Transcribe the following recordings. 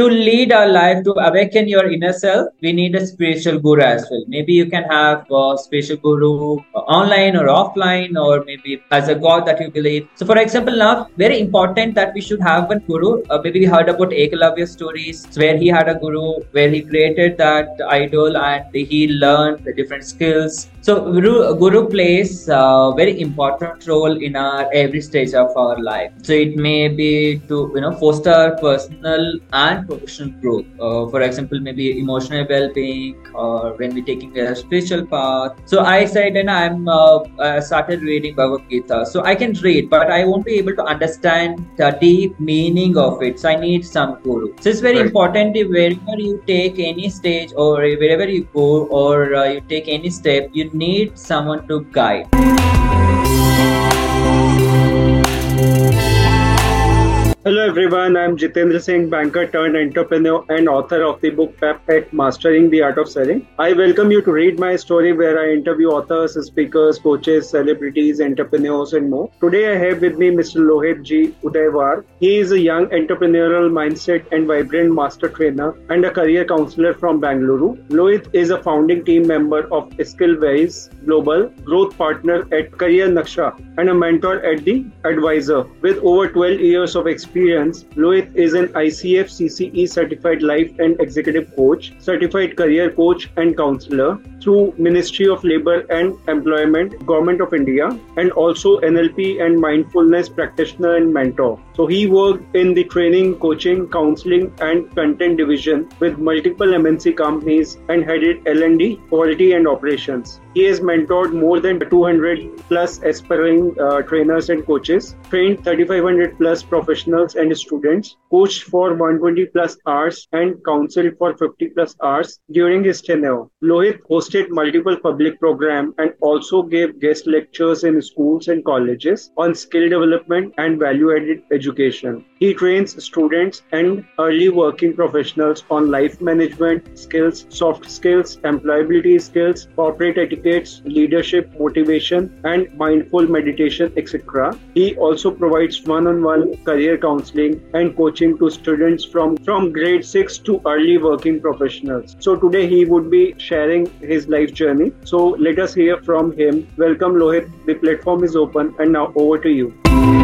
to lead our life, to awaken your inner self, we need a spiritual guru as well. Maybe you can have a spiritual guru online or offline, or maybe as a god that you believe. So, for example, now very important that we should have one guru. Uh, maybe we heard about Ekalavya stories where he had a guru, where he created that idol and he learned the different skills so Guru, Guru plays a very important role in our every stage of our life. So it may be to you know foster personal and professional growth. Uh, for example, maybe emotional well-being, or when we're taking a spiritual path. So I said, and I'm uh, I started reading Bhagavad Gita. So I can read, but I won't be able to understand the deep meaning of it. So I need some guru. So it's very right. important if wherever you take any stage or wherever you go or uh, you take any step, you need someone to guide. Hello everyone, I'm Jitendra Singh, banker turned entrepreneur and author of the book Pep Mastering the Art of Selling. I welcome you to read my story where I interview authors, speakers, coaches, celebrities, entrepreneurs, and more. Today I have with me Mr. Lohith G. Udyawar. He is a young entrepreneurial mindset and vibrant master trainer and a career counselor from Bangalore. Lohith is a founding team member of SkillWyze Global, growth partner at Career Naksha, and a mentor at the Edvisor. With over 12 years of experience, experience, Lohith is an ICF CCE certified life and executive coach, certified career coach and counselor through Ministry of Labor and Employment, Government of India, and also NLP and mindfulness practitioner and mentor. So he worked in the training, coaching, counseling, and content division with multiple MNC companies and headed L&D, quality and operations. He has mentored more than 200 plus aspiring uh, trainers and coaches, trained 3500 plus professionals and students, coached for 120 plus hours, and counseled for 50 plus hours during his tenure. Lohith hosted multiple public programs and also gave guest lectures in schools and colleges on skill development and value added education. He trains students and early working professionals on life management skills, soft skills, employability skills, corporate etiquettes, leadership, motivation, and mindful meditation, etc. He also provides one-on-one career counseling and coaching to students from, from grade 6 to early working professionals. So today he would be sharing his life journey. So let us hear from him. Welcome Lohith. The platform is open and now over to you.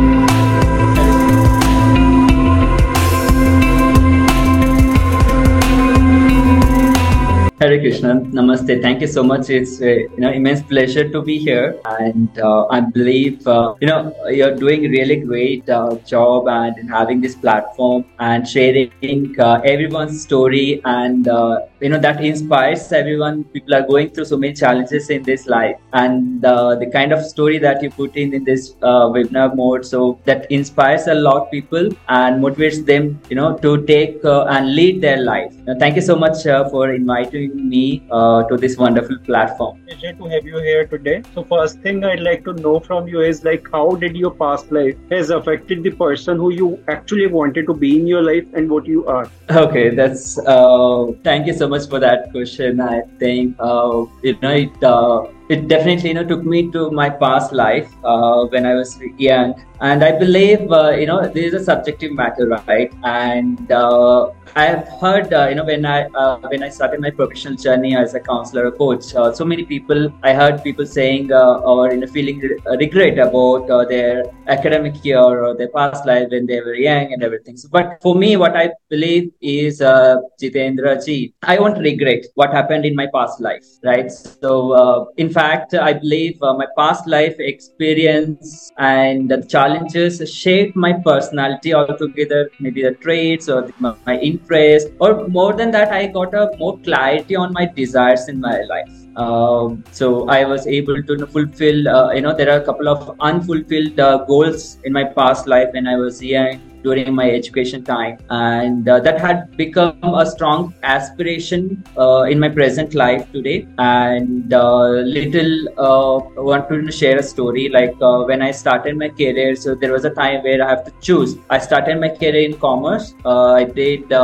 Hare Krishna, Namaste. Thank you so much. It's a you know immense pleasure to be here, and uh, I believe uh, you know you're doing really great uh, job and having this platform and sharing uh, everyone's story, and uh, you know that inspires everyone. People are going through so many challenges in this life, and uh, the kind of story that you put in in this webinar mode, so that inspires a lot of people and motivates them, you know, to take and lead their life. thank you so much for inviting me uh, to this wonderful platform. Pleasure to have you here today. So first thing I'd like to know from you is like how did your past life has affected the person who you actually wanted to be in your life and what you are? Okay, that's uh, thank you so much for that question. I think uh, you know it uh, it definitely you know took me to my past life uh, when I was young, and I believe uh, you know this is a subjective matter, right? And uh, I have heard uh, you know when I uh, when I started my professional journey as a counselor, or coach, uh, so many people I heard people saying or you know feeling regret about their academic year or their past life when they were young and everything. So, but for me, what I believe is Jitendra ji, I won't regret what happened in my past life, right? So in fact, I believe uh, my past life experience and the challenges shaped my personality altogether. Maybe the traits or the, my interest, or more than that, I got a more clarity on my desires in my life. Um, so I was able to fulfill. Uh, you know, there are a couple of unfulfilled uh, goals in my past life when I was young during my education time. And uh, that had become a strong aspiration uh, in my present life today. And uh, little uh, wanted to share a story like uh, when i started my career. So there was a time where i have to choose. I started my career in commerce. Uh, i did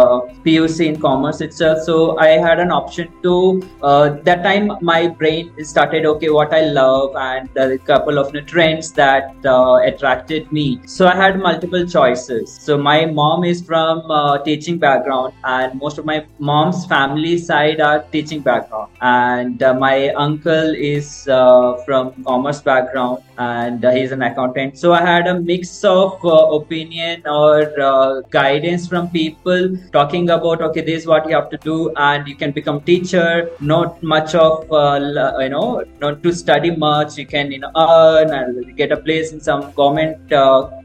puc in commerce itself. So i had an option to that time my brain started okay what i love and a couple of trends that attracted me. So i had multiple choices So my mom is from uh, teaching background, and most of my mom's family side are teaching background, and uh, my uncle is uh, from commerce background, and uh, he's an accountant. So I had a mix of uh, opinion or guidance from people talking about okay, this is what you have to do, and you can become teacher. Not much of you know, not to study much. You can you know earn and get a place in some government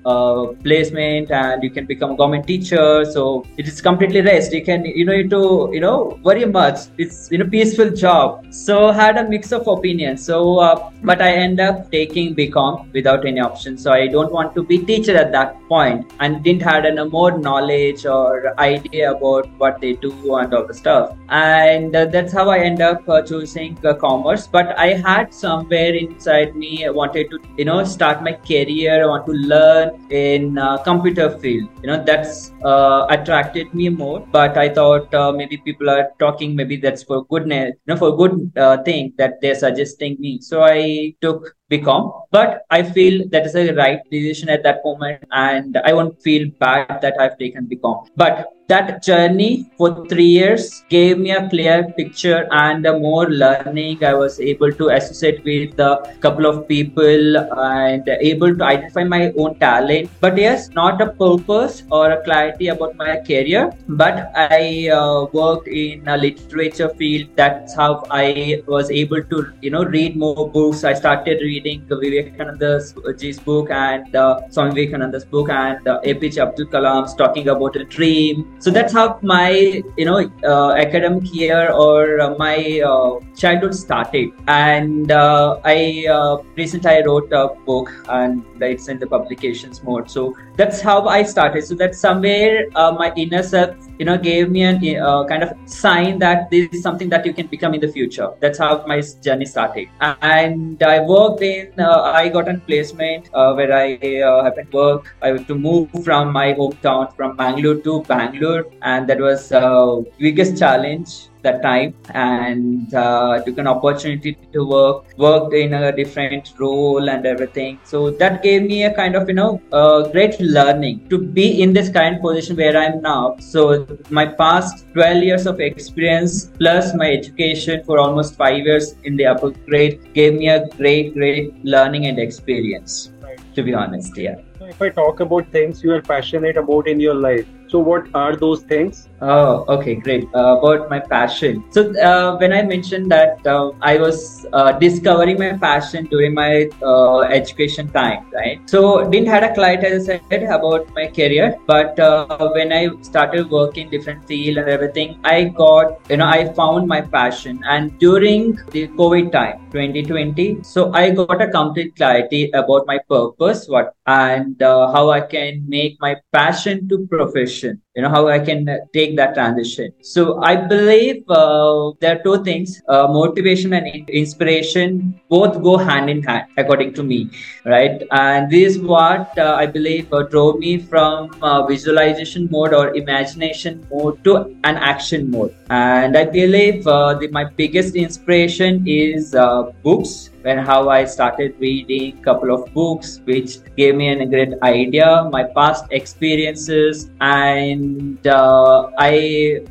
uh, placement and you can become a government teacher. So it is completely rest. You can you know you to you know worry much. It's you know peaceful job. So had a mix of opinions. So uh, but i end up taking bcom without any option. So i don't want to be teacher at that point and didn't had any more knowledge or idea about what they do and all the stuff. And uh, that's how i end up uh, choosing uh, commerce. But i had somewhere inside me I wanted to you know start my career. I want to learn in uh, computer field you know that's uh, attracted me more but i thought uh, maybe people are talking maybe that's for goodness you know for good uh, thing that they're suggesting me so i took BCom, but I feel that is a right decision at that moment, and I won't feel bad that I've taken BCom. But that journey for three years gave me a clear picture and more learning. I was able to associate with a couple of people and able to identify my own talent. But yes, not a purpose or a clarity about my career. But I uh, worked in a literature field. That's how I was able to, you know, read more books. I started reading Vivekananda's book and uh, Swami Vivekananda's book and uh, APJ Abdul Kalam's talking about a dream so that's how my you know uh, academic year or uh, my uh, childhood started. And uh, i uh, recently i wrote a book and it's in the publications mode so that's how i started. So that somewhere uh, my inner self you know gave me a uh, kind of sign that this is something that you can become in the future. That's how my journey started. And i worked in uh, i got a placement uh, where i uh, happened to work. I had to move from my hometown from bangalore to bangalore. And that was uh, biggest challenge that time. And uh, took an opportunity to work worked in a different role and everything. So that gave me a kind of you know uh, great learning to be in this kind of position where i'm now. So my past 12 years of experience plus my education for almost 5 years in the upper grade gave me a great great learning and experience right. to be honest yeah. If i talk about things you are passionate about in your life so, what are those things? Oh, okay, great. Uh, about my passion. So, uh, when I mentioned that uh, I was uh, discovering my passion during my uh, education time, right? So, didn't had a client as I said about my career, but uh, when I started working different field and everything, I got you know I found my passion. And during the COVID time, 2020, so I got a complete clarity about my purpose, what and how I can make my passion to profession transition you know how i can take that transition. So i believe uh, there are two things. Uh, motivation and inspiration both go hand in hand according to me right? And this is what uh, i believe uh, drove me from uh, visualization mode or imagination mode to an action mode. And i believe uh, the, my biggest inspiration is books. When how I started reading a couple of books, which gave me a great idea, my past experiences, and uh, I,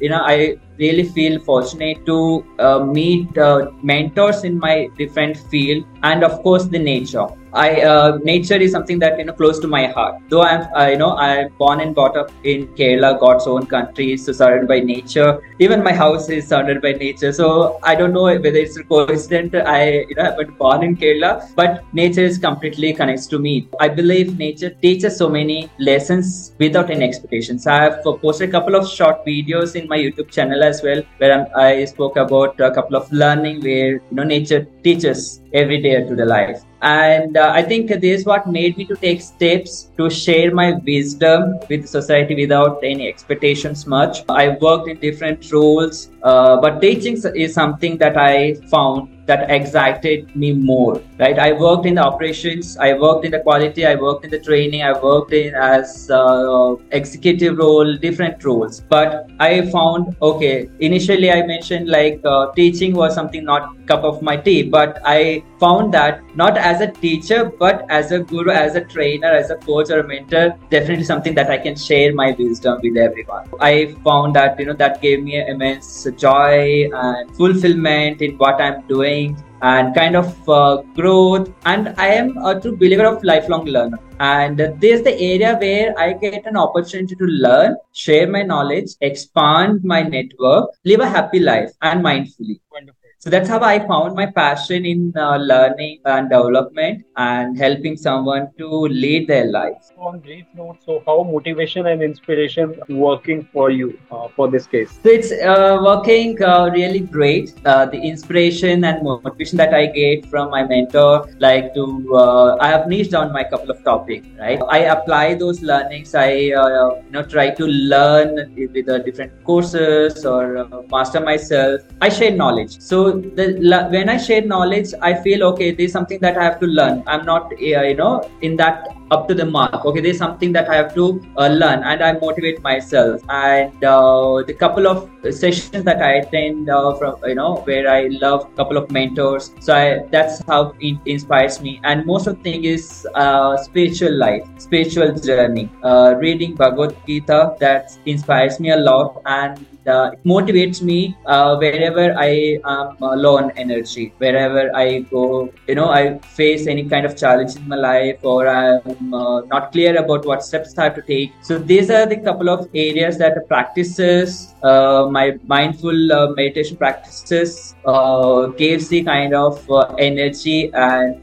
you know, I really feel fortunate to uh, meet uh, mentors in my different field, and of course the nature. I uh, nature is something that you know close to my heart. Though I'm uh, you know I'm born and brought up in Kerala, God's own country, so surrounded by nature. Even my house is surrounded by nature. So I don't know whether it's a coincidence. I you know been born in Kerala, but nature is completely connects to me. I believe nature teaches so many lessons without any expectations. I have posted a couple of short videos in my YouTube channel as well, where i spoke about a couple of learning where you know nature teaches every day to the life. And uh, i think this is what made me to take steps to share my wisdom with society without any expectations much. I worked in different roles uh, but teaching is something that i found that excited me more, right? I worked in the operations, I worked in the quality, I worked in the training, I worked in as uh, executive role, different roles. But I found, okay, initially I mentioned like uh, teaching was something not cup of my tea, but I found that not as a teacher, but as a guru, as a trainer, as a coach or a mentor, definitely something that I can share my wisdom with everyone. I found that, you know, that gave me immense joy and fulfillment in what I'm doing and kind of uh, growth. And I am a true believer of lifelong learner. And this is the area where I get an opportunity to learn, share my knowledge, expand my network, live a happy life and mindfully. Wonderful. So that's how I found my passion in uh, learning and development and helping someone to lead their life. On great note, so how motivation and inspiration working for you uh, for this case? So it's uh, working uh, really great. Uh, the inspiration and motivation that I get from my mentor, like to uh, I have niched down my couple of topics, right? I apply those learnings. I you know try to learn with the different courses or master myself. I share knowledge. So the when I share knowledge, I feel okay. There's something that I have to learn. I'm not uh, you know in that up to the mark. Okay, there's something that I have to uh, learn, and I motivate myself. And uh, the couple of sessions that I attend uh, from you know where I love couple of mentors. So I, that's how it inspires me. And most of the thing is uh, spiritual life, spiritual journey. Uh, reading Bhagavad Gita that inspires me a lot, and uh, it motivates me uh, wherever I am low on energy, wherever I go. You know, I face any kind of challenge in my life, or I'm uh, not clear about what steps I have to take. So these are the couple of areas that practices, uh, my mindful uh, meditation practices, uh, gives the kind of energy and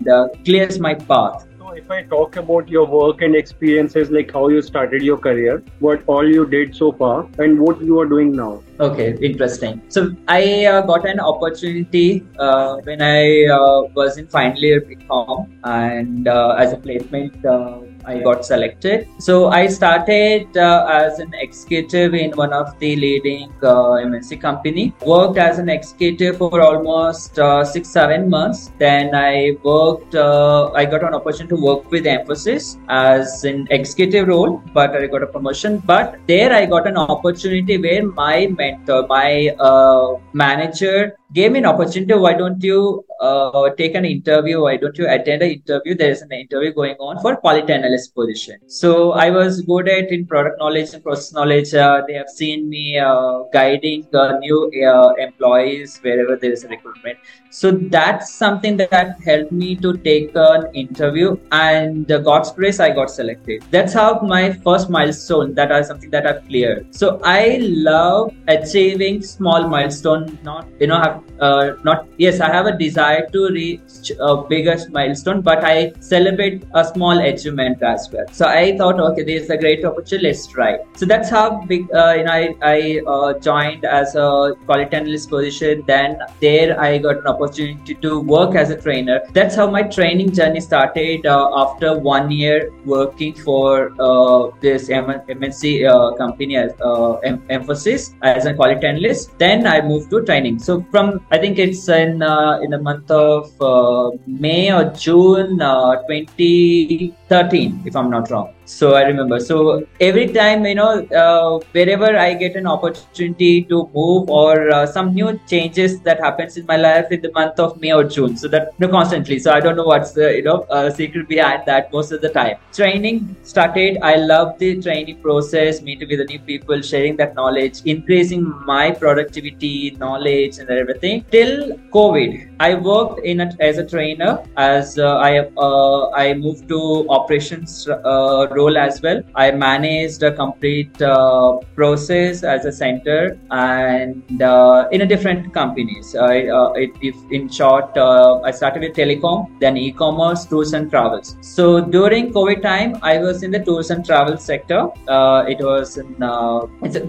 clears my path if I talk about your work and experiences, like how you started your career, what all you did so far, and what you are doing now. Okay, interesting. So I uh, got an opportunity uh, when I uh, was in final year BCom, and uh, as a placement uh, I got selected. So I started uh, as an executive in one of the leading uh, MNC company. Worked as an executive for almost uh, six seven months. Then I worked. Uh, I got an opportunity to work with Mphasis as an executive role, but I got a promotion. But there I got an opportunity where my mentor, my uh, manager gave me an opportunity. Why don't you uh, take an interview? Why don't you attend an interview? There is an interview going on for quality analyst position. So I was good at in product knowledge and process knowledge. Uh, they have seen me uh, guiding uh, new uh, employees wherever there is a recruitment. So that's something that helped me to take an interview, and God's grace, I got selected. That's how my first milestone. That is something that I've cleared. So I love achieving small milestone. Not you know have uh, not yes i have a desire to reach a bigger milestone but i celebrate a small achievement as well. So i thought okay this is a great opportunity let's try. So that's how big uh, you know i, I uh, joined as a quality analyst position. Then there i got an opportunity to work as a trainer. That's how my training journey started uh, after one year working for uh, this mnc uh, company as Mphasis as a quality analyst. Then i moved to training. So from I think it's in uh, in the month of uh, May or June uh, 2013, if I'm not wrong. So I remember. So every time, you know, uh, wherever I get an opportunity to move or uh, some new changes that happens in my life in the month of May or June. So that you know, constantly. So I don't know what's the you know uh, secret behind that most of the time. Training started. I love the training process, meeting with the new people, sharing that knowledge, increasing my productivity, knowledge, and everything. Till COVID, I worked in a, as a trainer. As uh, I uh, I moved to operations uh, role as well. I managed a complete uh, process as a center and uh, in a different companies. I, uh, it, if in short, uh, I started with telecom, then e-commerce, tours and travels. So during COVID time, I was in the tours and travel sector. Uh, it was in, uh,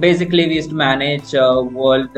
basically we used to manage world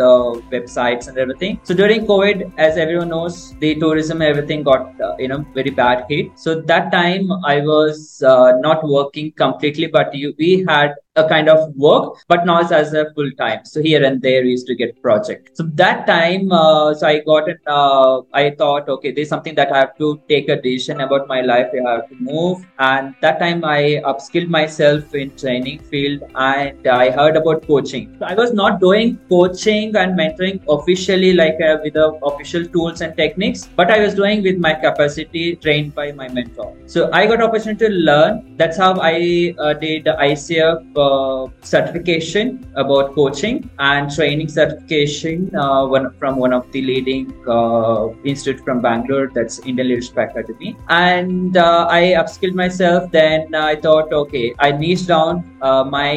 websites and everything. So during COVID, as everyone knows, the tourism everything got you know very bad hit. So that time I was not working working completely, but you, we had a kind of work, but not as a full time. So here and there used to get project. So that time, uh, so I got it. Uh, I thought, okay, there's something that I have to take a decision about my life. I have to move, and that time I upskilled myself in training field, and I heard about coaching. So I was not doing coaching and mentoring officially, like uh, with the official tools and techniques, but I was doing with my capacity trained by my mentor. So I got opportunity to learn. That's how I uh, did ICF uh, certification about coaching and training certification uh, one, from one of the leading uh, institute from Bangalore. That's Indian Leadership Academy. And uh, I upskilled myself. Then I thought, okay, I niche down uh, my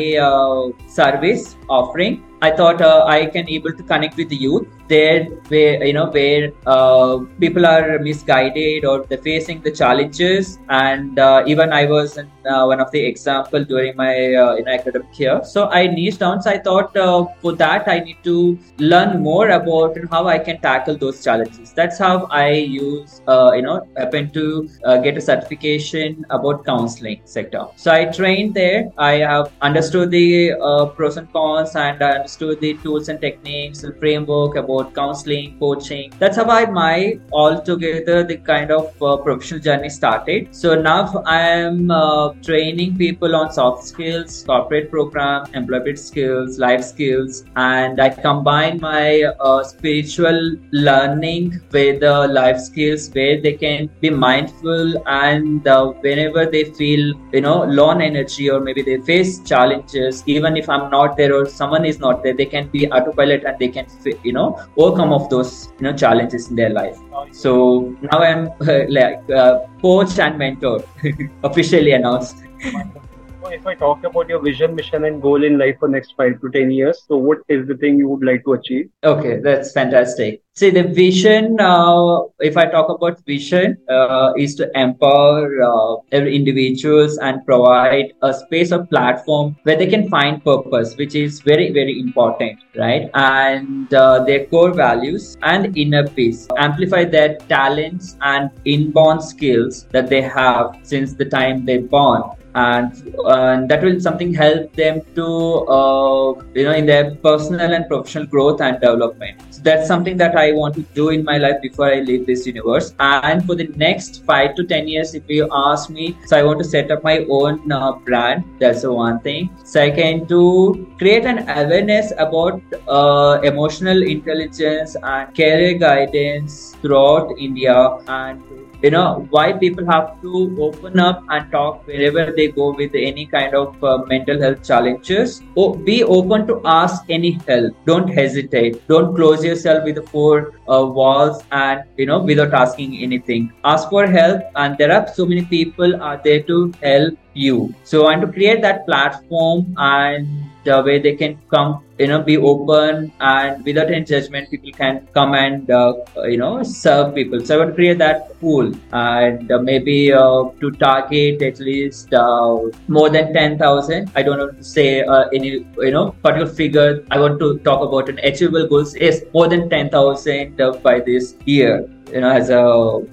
service offering I thought uh, I can able to connect with the youth there where you know where uh, people are misguided or they're facing the challenges. And uh, even I was in, uh, one of the example during my uh, in academic year. So I niched down so I thought uh, for that I need to learn more about how I can tackle those challenges. That's how I use you know happen to get a certification about counseling sector. So I trained there. I have understood the pros and cons and I understood the tools and techniques, the framework about counseling, coaching. That's how I my altogether the kind of uh, professional journey started. So now I am uh, training people on soft skills, corporate program, employment skills, life skills, and I combine my uh, spiritual learning with the life skills where they can be mindful and uh, whenever they feel you know low energy or maybe they face challenges, even if I'm not there or someone is not there, they can be autopilot and they can you know overcome of those you know challenges in their life. So now i'm like uh, coach and mentor officially announced if I talk about your vision, mission, and goal in life for next five to ten years, so what is the thing you would like to achieve? Okay, that's fantastic. See, the vision. Uh, if I talk about vision, uh, is to empower uh, individuals and provide a space or platform where they can find purpose, which is very very important, right? And uh, their core values and inner peace. Amplify their talents and inborn skills that they have since the time they're born and, that will something help them to uh, you know in their personal and professional growth and development. So that's something that i want to do in my life before i leave this universe. And for the next five to ten years if you ask me so i want to set up my own uh, brand. That's the one thing. Second to create an awareness about uh, emotional intelligence and career guidance throughout india. And you know why people have to open up and talk wherever they go with any kind of uh, mental health challenges. Or be open to ask any help. Don't hesitate. Don't close yourself with the four uh, walls and you know without asking anything. Ask for help and there are so many people are there to help you. So want to create that platform and the way they can come you know be open and without any judgment people can come and uh, you know serve people. So i want to create that pool and uh, maybe uh, to target at least uh, more than 10000 i don't want to say uh, any you know particular figure. I want to talk about an achievable goals is more than 10000 by this year you know as a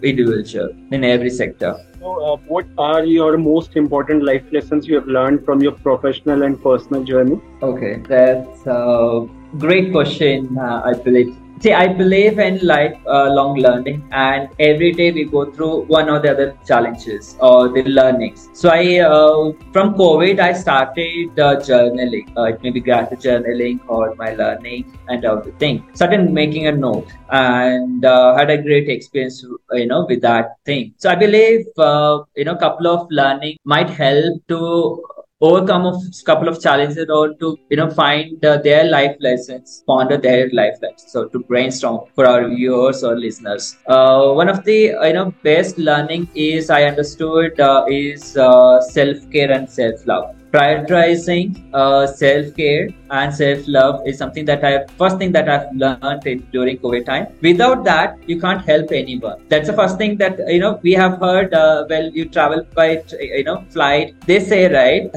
individual in every sector uh, what are your most important life lessons you have learned from your professional and personal journey? Okay, that's a great question, uh, I believe. See, I believe in lifelong uh, learning, and every day we go through one or the other challenges or the learnings. So, I uh, from COVID, I started uh, journaling. It may be gratitude journaling or my learning and everything. Started making a note and uh, had a great experience, you know, with that thing. So, I believe uh, you know, couple of learning might help to overcome a couple of challenges or to you know find uh, their life lessons ponder their life lessons. So to brainstorm for our viewers or listeners. Uh, one of the you know best learning is i understood uh, is uh, self-care and self-love prioritizing uh, self-care and self-love is something that I first thing that I've learned in, during COVID time. Without that, you can't help anyone. That's the first thing that you know we have heard. Uh, well, you travel by you know flight. They say right.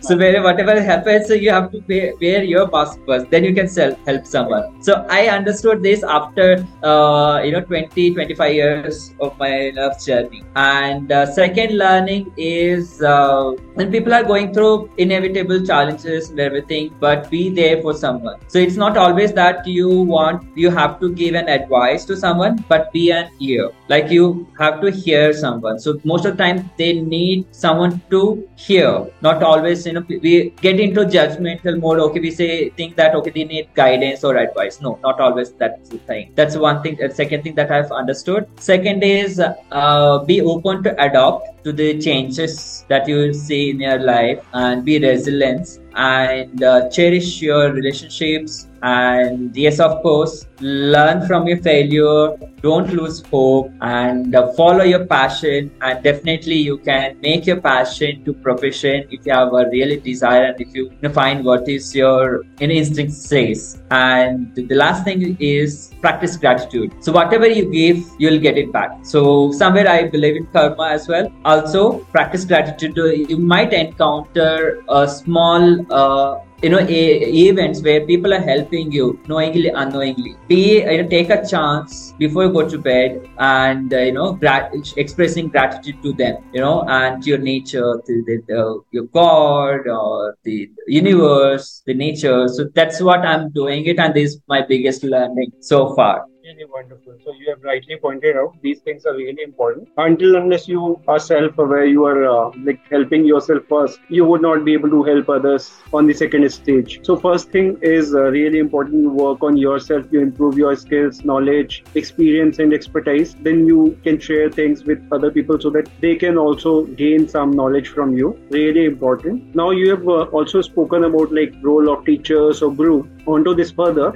so whatever happens, so you have to pay, wear your mask first. Then you can self help someone. So I understood this after uh, you know 20, 25 years of my love journey. And uh, second learning is uh, when people are going through inevitable challenges and everything, but be there for someone. So it's not always that you want, you have to give an advice to someone, but be an ear. Like you have to hear someone. So most of the time they need someone to hear, not always, you know, we get into judgmental mode. Okay, we say, think that, okay, they need guidance or advice. No, not always that's the thing. That's one thing. The second thing that I've understood. Second is uh, be open to adopt to the changes that you see in your life and be resilient and uh, cherish your relationships and yes of course learn from your failure don't lose hope and uh, follow your passion and definitely you can make your passion to profession if you have a really desire and if you, find what is your inner instinct says. And the last thing is practice gratitude. So whatever you give you'll get it back. So somewhere i believe in karma as well. Also practice gratitude. You might encounter a small uh, you know a- events where people are helping you knowingly unknowingly. Be you know take a chance before you go to bed and uh, you know grat- expressing gratitude to them you know and your nature to the, the, your god or the universe the nature. So that's what i'm doing it and this is my biggest learning so far really wonderful. So you have rightly pointed out these things are really important. Until unless you are self-aware, you are uh, like helping yourself first. You would not be able to help others on the second stage. So first thing is uh, really important. You work on yourself. You improve your skills, knowledge, experience, and expertise. Then you can share things with other people so that they can also gain some knowledge from you. Really important. Now you have uh, also spoken about like role of teachers or group onto this further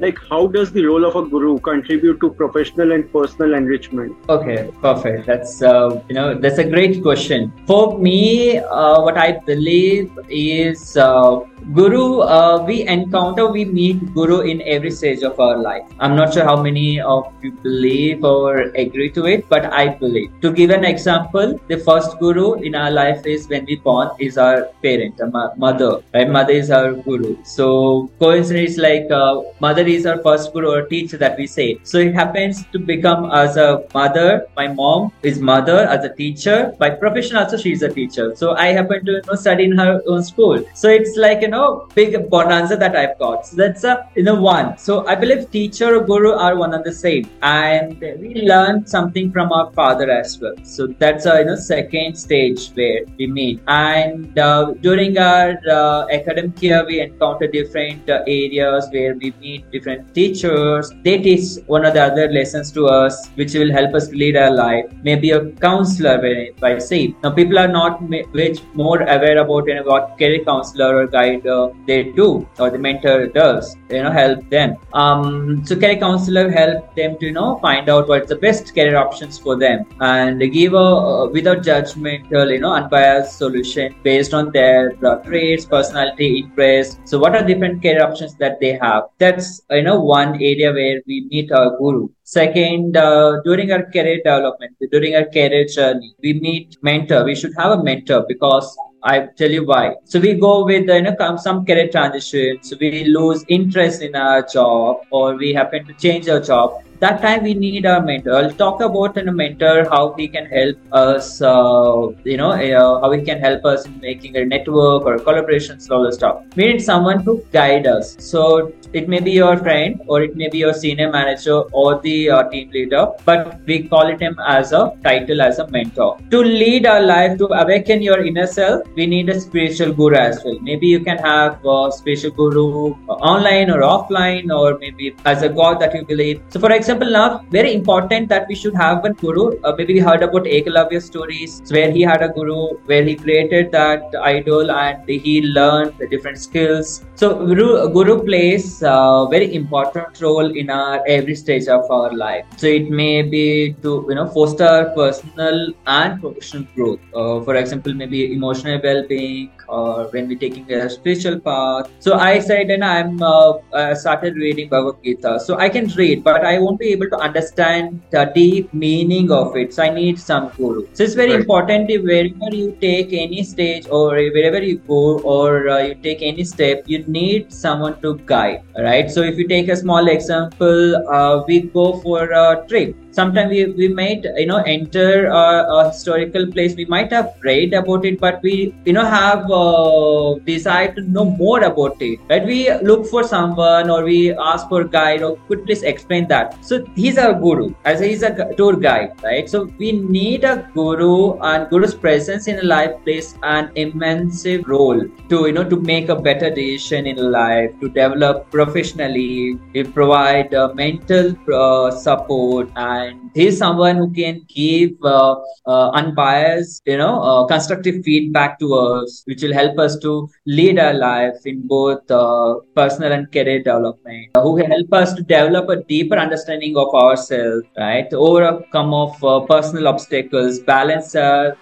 like how does the role of a guru contribute to professional and personal enrichment okay perfect that's uh, you know that's a great question for me uh, what i believe is uh, Guru, uh, we encounter, we meet Guru in every stage of our life. I'm not sure how many of you believe or agree to it, but I believe. To give an example, the first Guru in our life is when we born is our parent, our mother. Right? Mother is our Guru. So coincidence like uh, mother is our first Guru or teacher that we say. So it happens to become as a mother. My mom is mother as a teacher. By profession also she is a teacher. So I happen to you know, study in her own school. So it's like you know big bonanza that I've got. So that's a you know one. So I believe teacher or guru are one and the same, and we learn something from our father as well. So that's a you know second stage where we meet, and uh, during our uh, academic year we encounter different uh, areas where we meet different teachers. They teach one or the other lessons to us, which will help us lead our life. Maybe a counselor, if I say. Now people are not much more aware about you know, what career counselor or guide uh, they do or the mentor does you know help them um, so career counselor help them to you know find out what's the best career options for them and give a uh, without judgmental you know unbiased solution based on their uh, traits personality interests so what are different career options that they have that's you know one area where we meet our guru Second, uh, during our career development, during our career journey, we meet mentor. We should have a mentor because I tell you why. So we go with you know come some career transitions. We lose interest in our job, or we happen to change our job that time we need a mentor. I'll talk about in a mentor how he can help us, uh, you know, uh, how he can help us in making a network or collaborations, all the stuff. We need someone to guide us. So it may be your friend or it may be your senior manager or the uh, team leader, but we call it him as a title as a mentor. To lead our life, to awaken your inner self, we need a spiritual guru as well. Maybe you can have a spiritual guru online or offline, or maybe as a god that you believe. So, for example now very important that we should have one guru. Uh, maybe we heard about Ekalavya stories where he had a guru, where he created that idol and he learned the different skills. So guru, guru plays a very important role in our every stage of our life. So it may be to you know foster personal and professional growth. Uh, for example, maybe emotional well-being or when we're taking a spiritual path. So I said, and I'm uh, uh, started reading Bhagavad Gita. So I can read, but I won't be able to understand the deep meaning of it. So I need some guru. So it's very right. important if wherever you take any stage or wherever you go or uh, you take any step, you need someone to guide. Right. So if you take a small example, uh, we go for a trip sometimes we, we might you know enter a, a historical place. We might have read about it but we you know have uh, desire to know more about it. Right we look for someone or we ask for a guide or could please explain that. So he's a guru. As he's a tour guide right? So we need a guru and guru's presence in a life plays an immense role to you know to make a better decision in life to develop professionally we provide uh, mental uh, support and he's someone who can give uh, uh unbiased you know uh, constructive feedback to us which will help us to lead our life in both uh, personal and career development who can help us to develop a deeper understanding of ourselves right? Overcome of personal obstacles balance our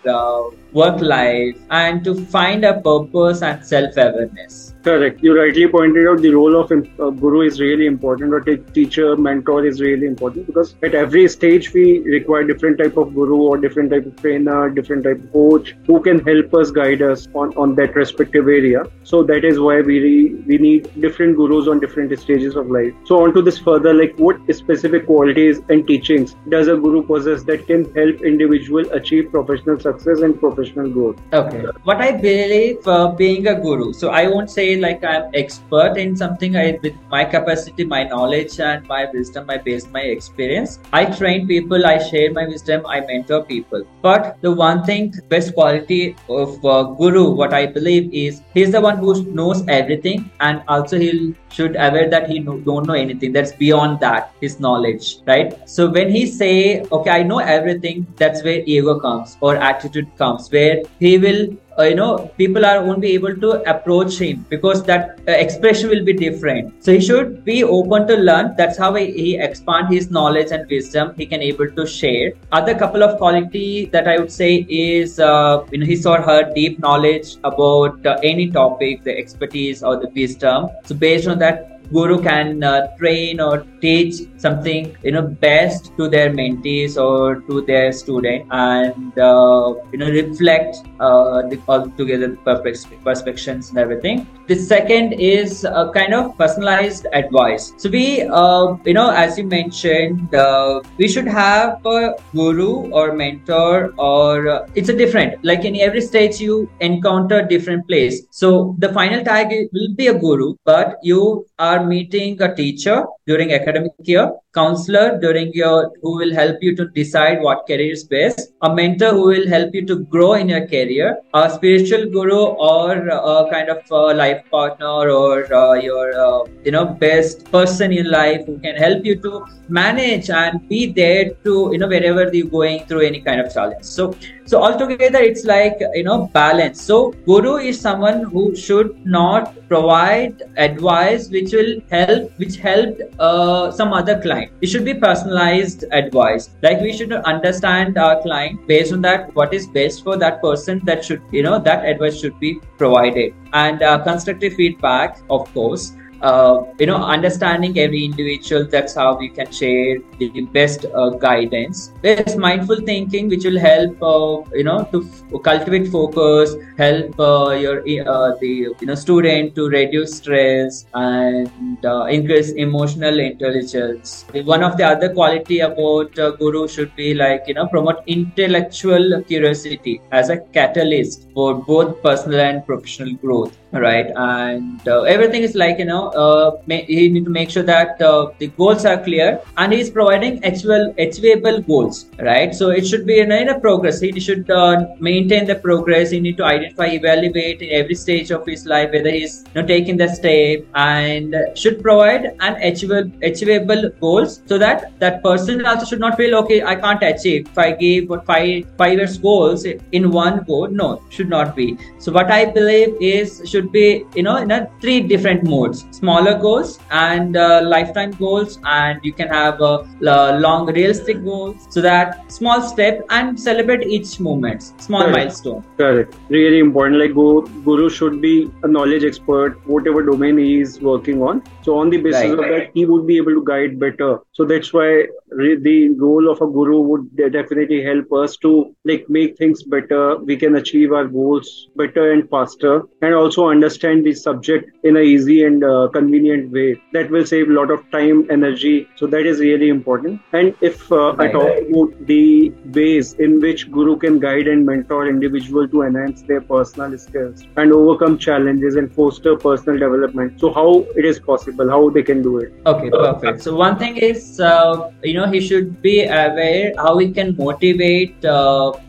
work life and to find a purpose and self-awareness Correct. You rightly pointed out the role of uh, guru is really important, or teacher, mentor is really important because at every stage we require different type of guru or different type of trainer, different type of coach who can help us guide us on, on that respective area. So that is why we re, we need different gurus on different stages of life. So on to this further, like what specific qualities and teachings does a guru possess that can help individual achieve professional success and professional growth? Okay. What I believe uh, being a guru, so I won't say like I'm expert in something. I with my capacity, my knowledge, and my wisdom, I base my experience. I train people. I share my wisdom. I mentor people. But the one thing, best quality of uh, guru, what I believe is he's the one who knows everything, and also he should aware that he no, don't know anything. That's beyond that his knowledge, right? So when he say, okay, I know everything, that's where ego comes or attitude comes, where he will uh, you know people are won't be able to approach him because that uh, expression will be different. So he should be open to learn. That's how he, he expand his knowledge and wisdom he can able to share. Other couple of quality that i would say is uh, you know his or her deep knowledge about uh, any topic the expertise or the wisdom. So based on that guru can uh, train or teach something you know best to their mentees or to their student and uh, you know reflect uh, the altogether perspectives and everything. The second is a kind of personalized advice. So we uh, you know as you mentioned uh, we should have a guru or mentor or uh, it's a different like in every stage you encounter different place. So the final tag will be a guru but you are meeting a teacher during academic year counselor during your who will help you to decide what career is best a mentor who will help you to grow in your career a spiritual guru or a kind of a life partner or uh, your uh, you know best person in life who can help you to manage and be there to you know wherever you're going through any kind of challenge. So so altogether it's like you know balance. So guru is someone who should not provide advice which will help which helped uh, some other client client. It should be personalized advice. Like we should understand our client based on that, what is best for that person that should, you know, that advice should be provided. And uh, constructive feedback, of course uh, you know understanding every individual that's how we can share the best uh, guidance. There's mindful thinking which will help uh, you know to f- cultivate focus help uh, your uh, the you know student to reduce stress and uh, increase emotional intelligence. One of the other quality about guru should be like you know promote intellectual curiosity as a catalyst for both personal and professional growth right. And everything is like you know uh, he need to make sure that uh, the goals are clear and he's providing actual achievable goals. Right. So it should be in a progress. He should uh, maintain the progress. He need to identify evaluate in every stage of his life whether he's you know, taking the step and should provide an achievable achievable goals so that that person also should not feel okay i can't achieve. If i give what five five years goals in one go no should not be. So what i believe is should be you know in a three different modes. Smaller goals and uh, lifetime goals and you can have a long realistic goals. So that small step and celebrate each moment. Small correct. milestone. Correct. Really important. Like guru should be a knowledge expert whatever domain he is working on. So on the basis right. of that he would be able to guide better. So that's why the role of a guru would definitely help us to like make things better. We can achieve our goals better and faster. And also understand the subject in a easy and uh, convenient way. That will save a lot of time, energy. So that is really important. And if uh, right. I talk about the ways in which Guru can guide and mentor individual to enhance their personal skills and overcome challenges and foster personal development. So how it is possible, how they can do it. Okay, perfect. So one thing is, uh, you know, he should be aware how he can motivate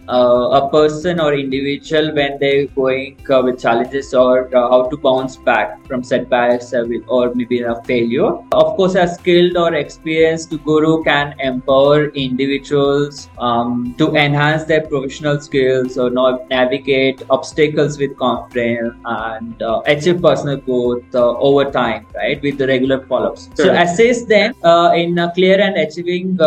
uh, a person or individual when they're going uh, with challenges or uh, how to bounce back from setbacks uh, or maybe a failure. Of course, a skilled or experienced guru can empower individuals um, to enhance their professional skills or navigate obstacles with confidence and uh, achieve personal growth uh, over time, right, with the regular follow-ups. Sure. So assist them in clear and achieving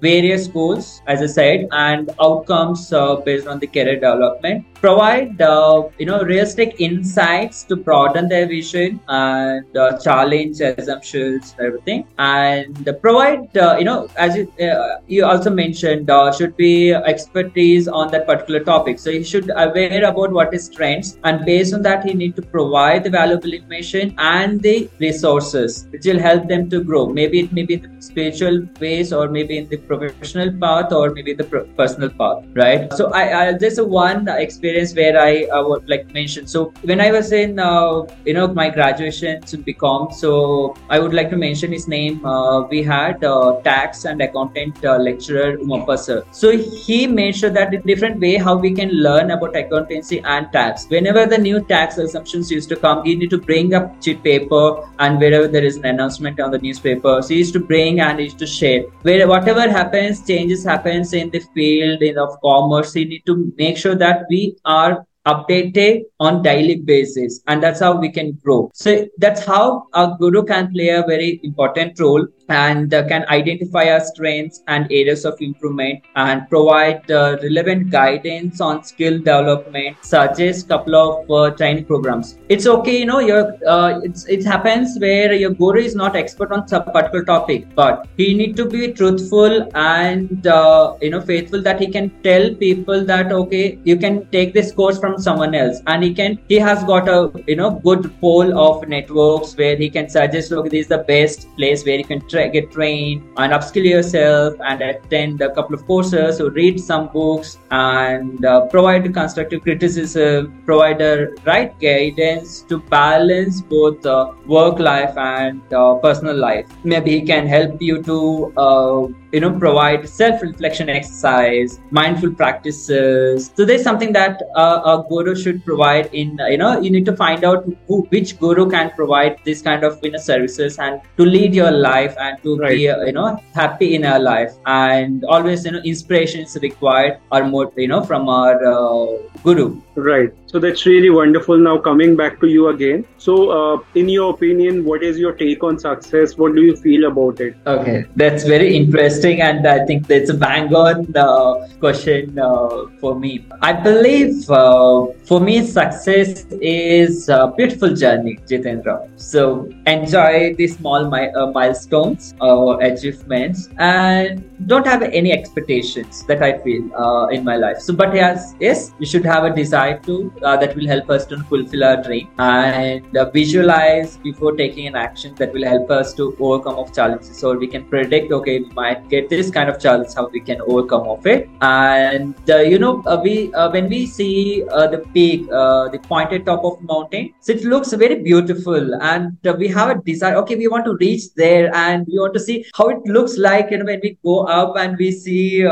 various goals, as I said, and outcomes uh, based on the career development provide uh, you know realistic insights to broaden their vision and uh, challenge assumptions everything. And provide you know as you, uh, you also mentioned uh, should be expertise on that particular topic. So he should aware about what is trends and based on that he need to provide the valuable information and the resources which will help them to grow. Maybe it may be in the spiritual ways or maybe in the professional path or maybe the personal path right so i, I just one experience where I uh, would like mention. So when I was in uh, you know my graduation to BCom, so I would like to mention his name. Uh, we had uh, tax and accountant uh, lecturer Umappa sir. So he sure that in different way how we can learn about accountancy and tax. Whenever the new tax assumptions used to come, he need to bring up cheat paper and wherever there is an announcement on the newspaper, so he used to bring and he used to share. Where whatever happens, changes happens in the field in of commerce, he need to make sure that we are updated on daily basis and that's how we can grow. So that's how a guru can play a very important role and uh, can identify our strengths and areas of improvement and provide uh, relevant guidance on skill development suggest couple of uh, training programs. It's okay you know your uh, it happens where your guru is not expert on some particular topic but he need to be truthful and uh, you know faithful that he can tell people that okay you can take this course from someone else. And he can he has got a you know good pool of networks where he can suggest okay this is the best place where you can try tra- get trained and upskill yourself and attend a couple of courses or read some books and uh, provide constructive criticism, provide a right guidance to balance both uh, work life and uh, personal life. Maybe he can help you to uh, you know provide self-reflection exercise mindful practices. So there's something that uh, a guru should provide in you know you need to find out who which guru can provide this kind of you know services and to lead your life and to right. be uh, you know happy in our life. And always you know inspiration is required or more you know from our uh, guru. Right. So that's really wonderful. Now coming back to you again. So uh, in your opinion what is your take on success? What do you feel about it? Okay. That's very interesting and i think it's a bang on uh, question uh, for me. I believe uh, for me success is a beautiful journey jitendra. So enjoy the small mi- uh, milestones or achievements and don't have any expectations that i feel uh, in my life. So but yes yes you should have a desire to that will help us to fulfill our dream and visualize before taking an action that will help us to overcome of challenges. So we can predict okay we might get this kind of challenge how we can overcome of it and uh, you know uh, we uh, when we see the peak the pointed top of mountain so it looks very beautiful and we have a desire okay we want to reach there and we want to see how it looks like you know when we go up and we see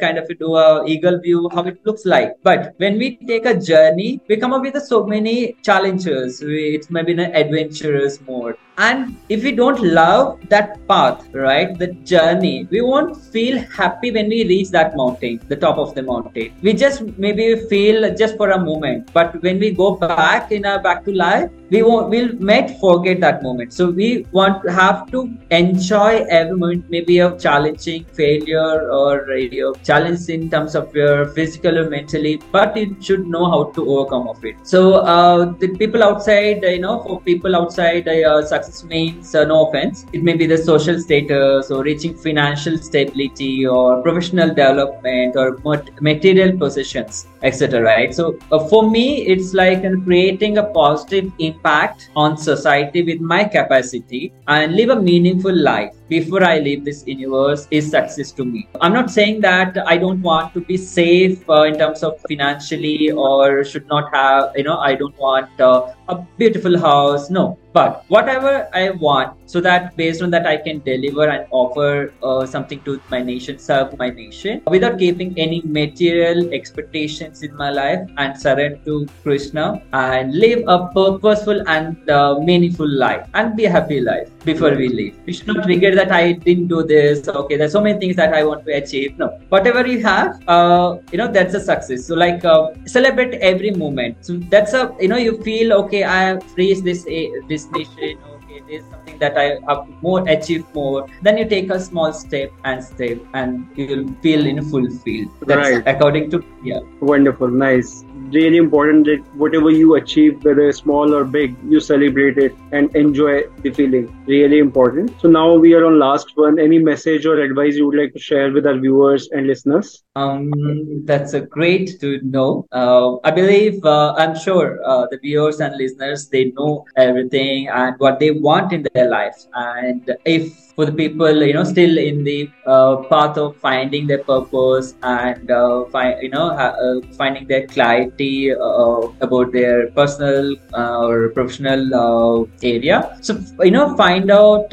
kind of do a eagle view how it looks like but when we take a journey we come up with so many challenges. It may be an adventurous mode. And if we don't love that path, right, the journey, we won't feel happy when we reach that mountain, the top of the mountain. We just maybe feel just for a moment. But when we go back in our back to life, we won't we'll might forget that moment. So we want to have to enjoy every moment maybe a challenging failure or a challenge in terms of your physical or mentally but you should know how to overcome of it. So uh, the people outside you know for people outside uh, success means uh, no offense. It may be the social status or reaching financial stability or professional development or material possessions etc right? So uh, for me it's like uh, creating a positive impact on society with my capacity and live a meaningful life before I leave this universe is success to me. I'm not saying that I don't want to be safe uh, in terms of financially or should not have, you know, I don't want uh, a beautiful house. No, but whatever I want, so that based on that I can deliver and offer uh, something to my nation, serve my nation without keeping any material expectations in my life and surrender to Krishna and live a purposeful and uh, meaningful life and be a happy life before we leave. We should not regret that I didn't do this. Okay, there's so many things that I want to achieve. No, whatever you have, uh, you know, that's a success. So like uh, celebrate every moment. So that's a you know you feel okay. I have reached this this mission. This is something that I have more achieve more. Then you take a small step and step, and you'll feel in fulfilled. That's right. according to yeah. Wonderful, nice really important that whatever you achieve, whether small or big, you celebrate it and enjoy the feeling. Really important. So now we are on last one. Any message or advice you would like to share with our viewers and listeners? Um, that's a great to know. Uh, I believe, uh, I'm sure uh, the viewers and listeners they know everything and what they want in their life. And if for the people you know still in the uh, path of finding their purpose and uh, you know ha- uh, finding their clarity uh, about their personal uh, or professional area. So you know find out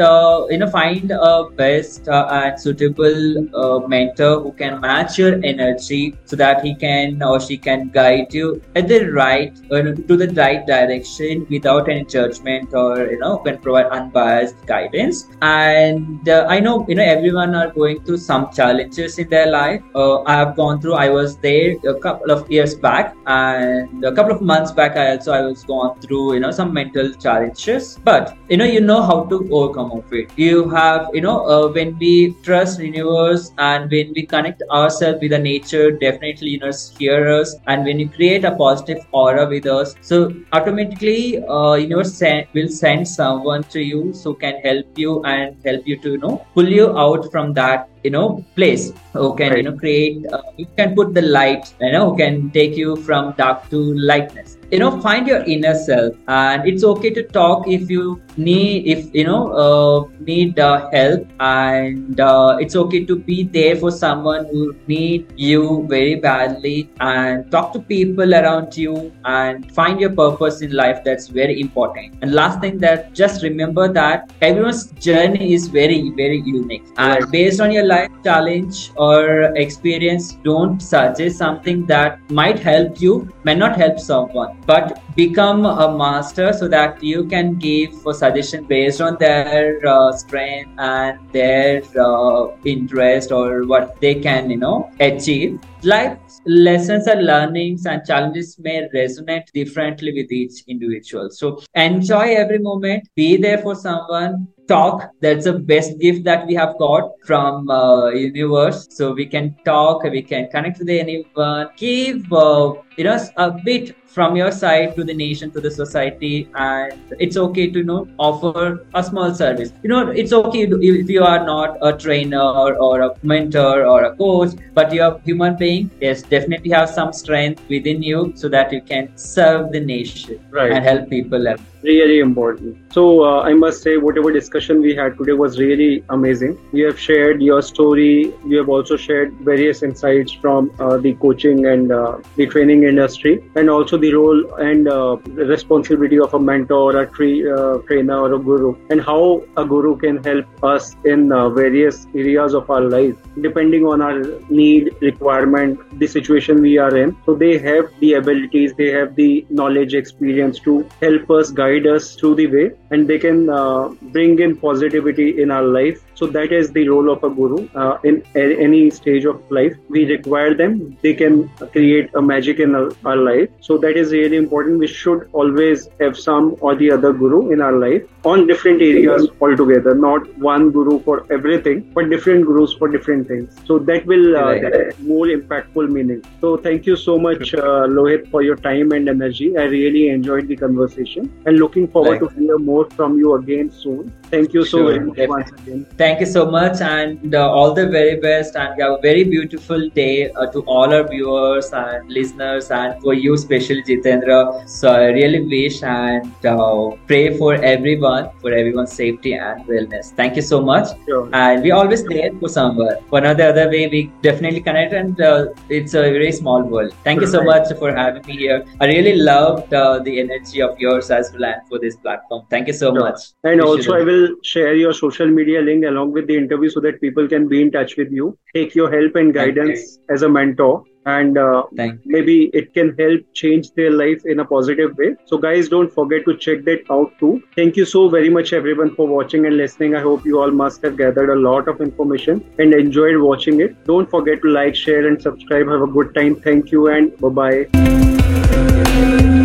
you know find a best and suitable mentor who can match your energy so that he can or she can guide you at the right to the right direction without any judgment or you know can provide unbiased guidance. And and uh, i know you know everyone are going through some challenges in their life. Uh, i have gone through i was there a couple of years back. And a couple of months back i also i was gone through you know some mental challenges. But you know you know how to overcome of it. You have you know uh, when we trust universe and when we connect ourselves with the nature definitely you know hear us. And when you create a positive aura with us so automatically uh, universe will send someone to you so can help you and help you to you know pull you out from that you know place. Who can right. you know create uh, you can put the light you know who can take you from dark to lightness you know find your inner self. And it's okay to talk if you need if you know uh, need uh, help. And uh, it's okay to be there for someone who need you very badly. And talk to people around you and find your purpose in life. That's very important. And last thing that just remember that everyone's journey is very very unique. And based on your life challenge or experience don't suggest something that might help you may not help someone but become a master so that you can give a suggestion based on their uh, strength and their uh, interest or what they can you know achieve. Life lessons and learnings and challenges may resonate differently with each individual. So enjoy every moment. Be there for someone talk. That's the best gift that we have got from uh, universe. So we can talk we can connect with anyone. Give uh, you know a bit from your side to the nation to the society and it's okay to you know offer a small service. You know it's okay if you are not a trainer or a mentor or a coach but you're a human being yes definitely have some strength within you so that you can serve the nation right. and help people really important. So uh, i must say whatever discussion we had today was really amazing. You have shared your story. You have also shared various insights from uh, the coaching and uh, the training industry and also the role and uh, responsibility of a mentor a tra- uh, trainer or a guru and how a guru can help us in uh, various areas of our life. Depending on our need requirement the situation we are in so they have the abilities they have the knowledge experience to help us guide us through the way and they can uh, bring in positivity in our life. So that is the role of a guru uh, in a- any stage of life. We require them. They can create a magic in our, our life. So that is really important. We should always have some or the other guru in our life on different areas altogether. Not one guru for everything, but different gurus for different things. So that will uh, Right. more impactful meaning. So thank you so much, uh, Lohith, for your time and energy. I really enjoyed the conversation and looking forward Thanks. to hear more from you again soon. Thank you so Sure, very much once again. Thank you so much, and uh, all the very best. And have a very beautiful day uh, to all our viewers and listeners, and for you, especially Jitendra. So I really wish and uh, pray for everyone, for everyone's safety and wellness. Thank you so much. Sure. And we always there for someone. One or the other way, we definitely connect, and uh, it's a very small world. Thank you so much for having me here. I really loved uh, the energy of yours as well, and for this platform. Thank you so Sure. much. And Appreciate also. I will share your social media link along with the interview so that people can be in touch with you, take your help and guidance as a mentor, and uh, maybe it can help change their life in a positive way. So, guys, don't forget to check that out too. Thank you so very much, everyone, for watching and listening. I hope you all must have gathered a lot of information and enjoyed watching it. Don't forget to like, share, and subscribe. Have a good time. Thank you, and bye bye.